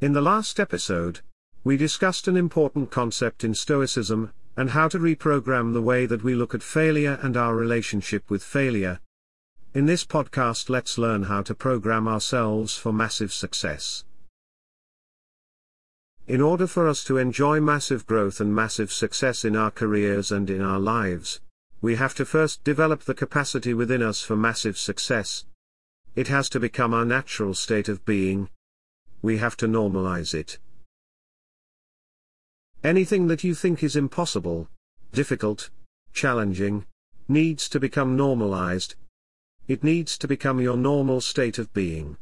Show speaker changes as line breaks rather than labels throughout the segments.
In the last episode, we discussed an important concept in Stoicism, and how to reprogram the way that we look at failure and our relationship with failure. In this podcast, let's learn how to program ourselves for massive success. In order for us to enjoy massive growth and massive success in our careers and in our lives, we have to first develop the capacity within us for massive success. It has to become our natural state of being, we have to normalize it. Anything that you think is impossible, difficult, challenging, needs to become normalized. It needs to become your normal state of being.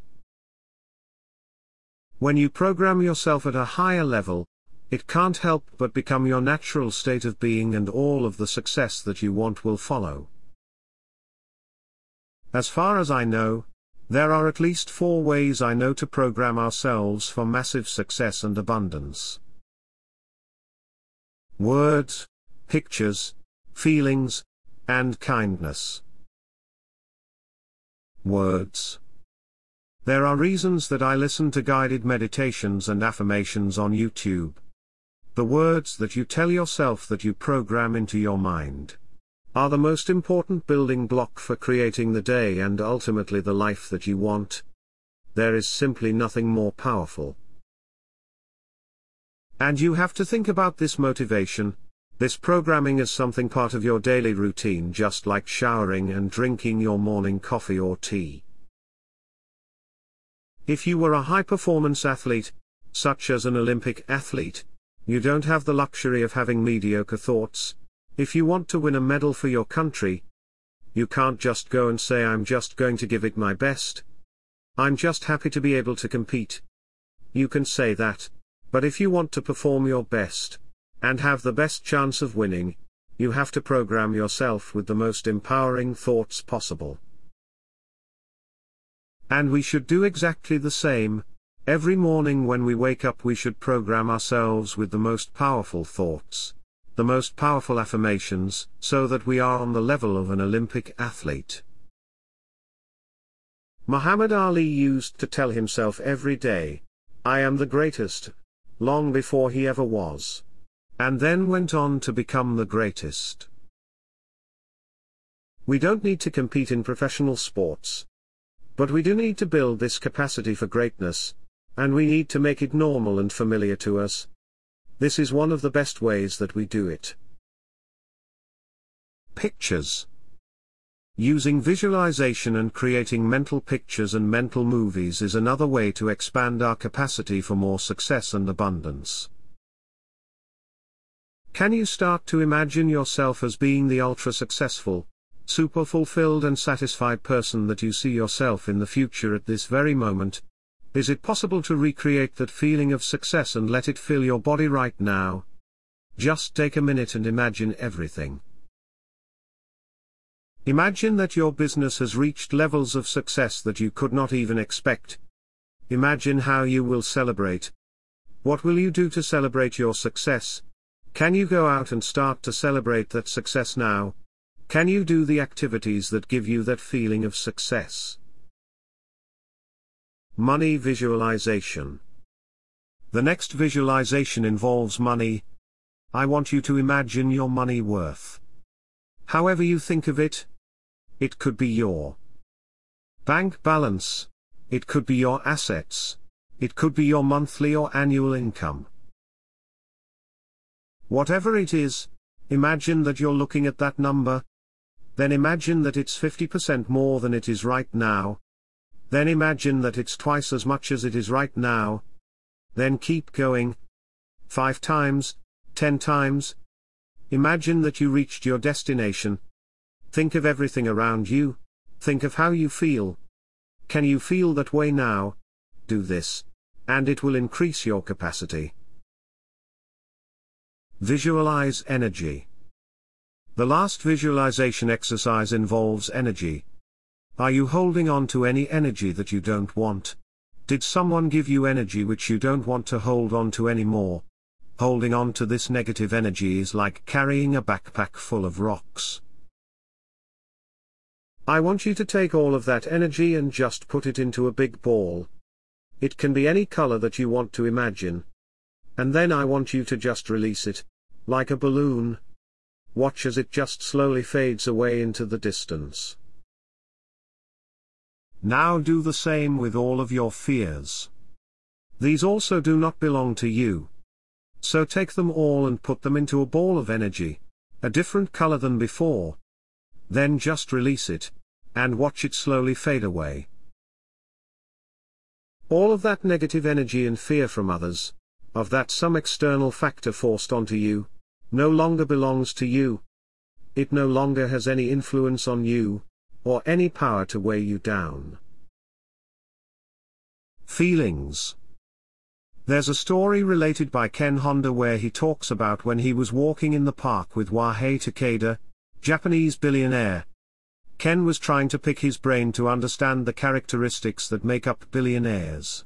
When you program yourself at a higher level, it can't help but become your natural state of being and all of the success that you want will follow. As far as I know, there are at least four ways I know to program ourselves for massive success and abundance. Words, pictures, feelings, and kindness. Words. There are reasons that I listen to guided meditations and affirmations on YouTube. The words that you tell yourself that you program into your mind are the most important building block for creating the day and ultimately the life that you want. There is simply nothing more powerful. And you have to think about this motivation, this programming as something part of your daily routine just like showering and drinking your morning coffee or tea. If you were a high performance athlete, such as an Olympic athlete, you don't have the luxury of having mediocre thoughts, if you want to win a medal for your country, you can't just go and say I'm just going to give it my best. I'm just happy to be able to compete. You can say that, but if you want to perform your best, and have the best chance of winning, you have to program yourself with the most empowering thoughts possible. And we should do exactly the same, every morning when we wake up we should program ourselves with the most powerful thoughts the most powerful affirmations, so that we are on the level of an Olympic athlete. Muhammad Ali used to tell himself every day, I am the greatest, long before he ever was. And then went on to become the greatest. We don't need to compete in professional sports. But we do need to build this capacity for greatness, and we need to make it normal and familiar to us, this is one of the best ways that we do it. Pictures Using visualization and creating mental pictures and mental movies is another way to expand our capacity for more success and abundance. Can you start to imagine yourself as being the ultra successful, super fulfilled and satisfied person that you see yourself in the future at this very moment, is it possible to recreate that feeling of success and let it fill your body right now? Just take a minute and imagine everything. Imagine that your business has reached levels of success that you could not even expect. Imagine how you will celebrate. What will you do to celebrate your success? Can you go out and start to celebrate that success now? Can you do the activities that give you that feeling of success? Money Visualization The next visualization involves money. I want you to imagine your money worth. However you think of it. It could be your bank balance. It could be your assets. It could be your monthly or annual income. Whatever it is, imagine that you're looking at that number. Then imagine that it's 50% more than it is right now, then imagine that it's twice as much as it is right now. Then keep going. Five times, ten times. Imagine that you reached your destination. Think of everything around you. Think of how you feel. Can you feel that way now? Do this. And it will increase your capacity. Visualize energy. The last visualization exercise involves energy, are you holding on to any energy that you don't want? Did someone give you energy which you don't want to hold on to anymore? Holding on to this negative energy is like carrying a backpack full of rocks. I want you to take all of that energy and just put it into a big ball. It can be any color that you want to imagine. And then I want you to just release it. Like a balloon. Watch as it just slowly fades away into the distance. Now do the same with all of your fears. These also do not belong to you. So take them all and put them into a ball of energy, a different color than before. Then just release it, and watch it slowly fade away. All of that negative energy and fear from others, of that some external factor forced onto you, no longer belongs to you. It no longer has any influence on you, or any power to weigh you down. Feelings There's a story related by Ken Honda where he talks about when he was walking in the park with Wahei Takeda, Japanese billionaire, Ken was trying to pick his brain to understand the characteristics that make up billionaires.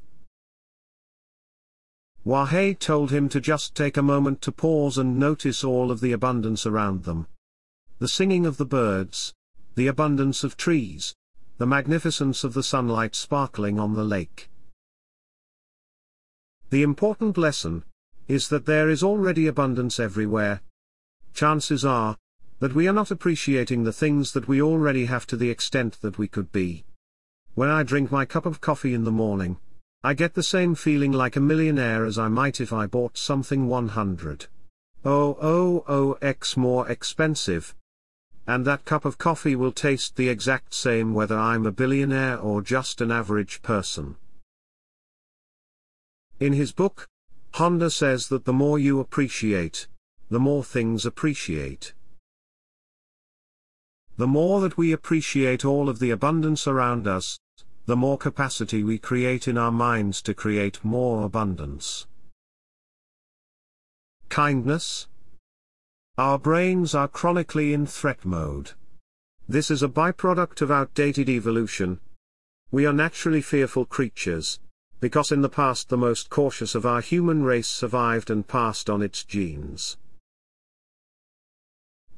Wahei told him to just take a moment to pause and notice all of the abundance around them. The singing of the birds, the abundance of trees, the magnificence of the sunlight sparkling on the lake. The important lesson is that there is already abundance everywhere. Chances are, that we are not appreciating the things that we already have to the extent that we could be. When I drink my cup of coffee in the morning, I get the same feeling like a millionaire as I might if I bought something 100. Oh oh oh x more expensive. And that cup of coffee will taste the exact same whether I'm a billionaire or just an average person. In his book, Honda says that the more you appreciate, the more things appreciate. The more that we appreciate all of the abundance around us, the more capacity we create in our minds to create more abundance. Kindness. Our brains are chronically in threat mode. This is a byproduct of outdated evolution. We are naturally fearful creatures, because in the past the most cautious of our human race survived and passed on its genes.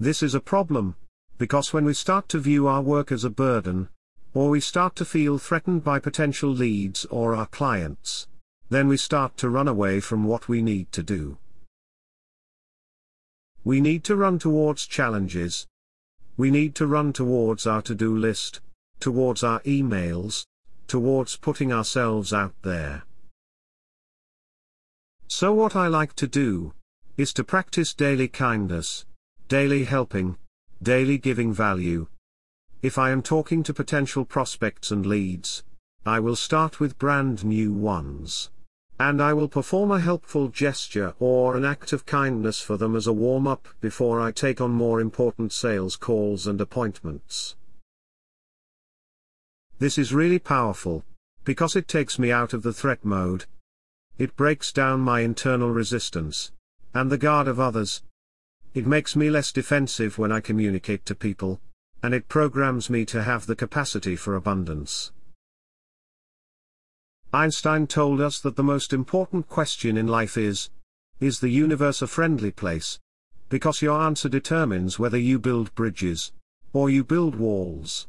This is a problem, because when we start to view our work as a burden, or we start to feel threatened by potential leads or our clients, then we start to run away from what we need to do. We need to run towards challenges. We need to run towards our to-do list, towards our emails, towards putting ourselves out there. So what I like to do, is to practice daily kindness, daily helping, daily giving value. If I am talking to potential prospects and leads, I will start with brand new ones. And I will perform a helpful gesture or an act of kindness for them as a warm up before I take on more important sales calls and appointments. This is really powerful, because it takes me out of the threat mode. It breaks down my internal resistance, and the guard of others, it makes me less defensive when I communicate to people, and it programs me to have the capacity for abundance. Einstein told us that the most important question in life is, is the universe a friendly place? Because your answer determines whether you build bridges, or you build walls.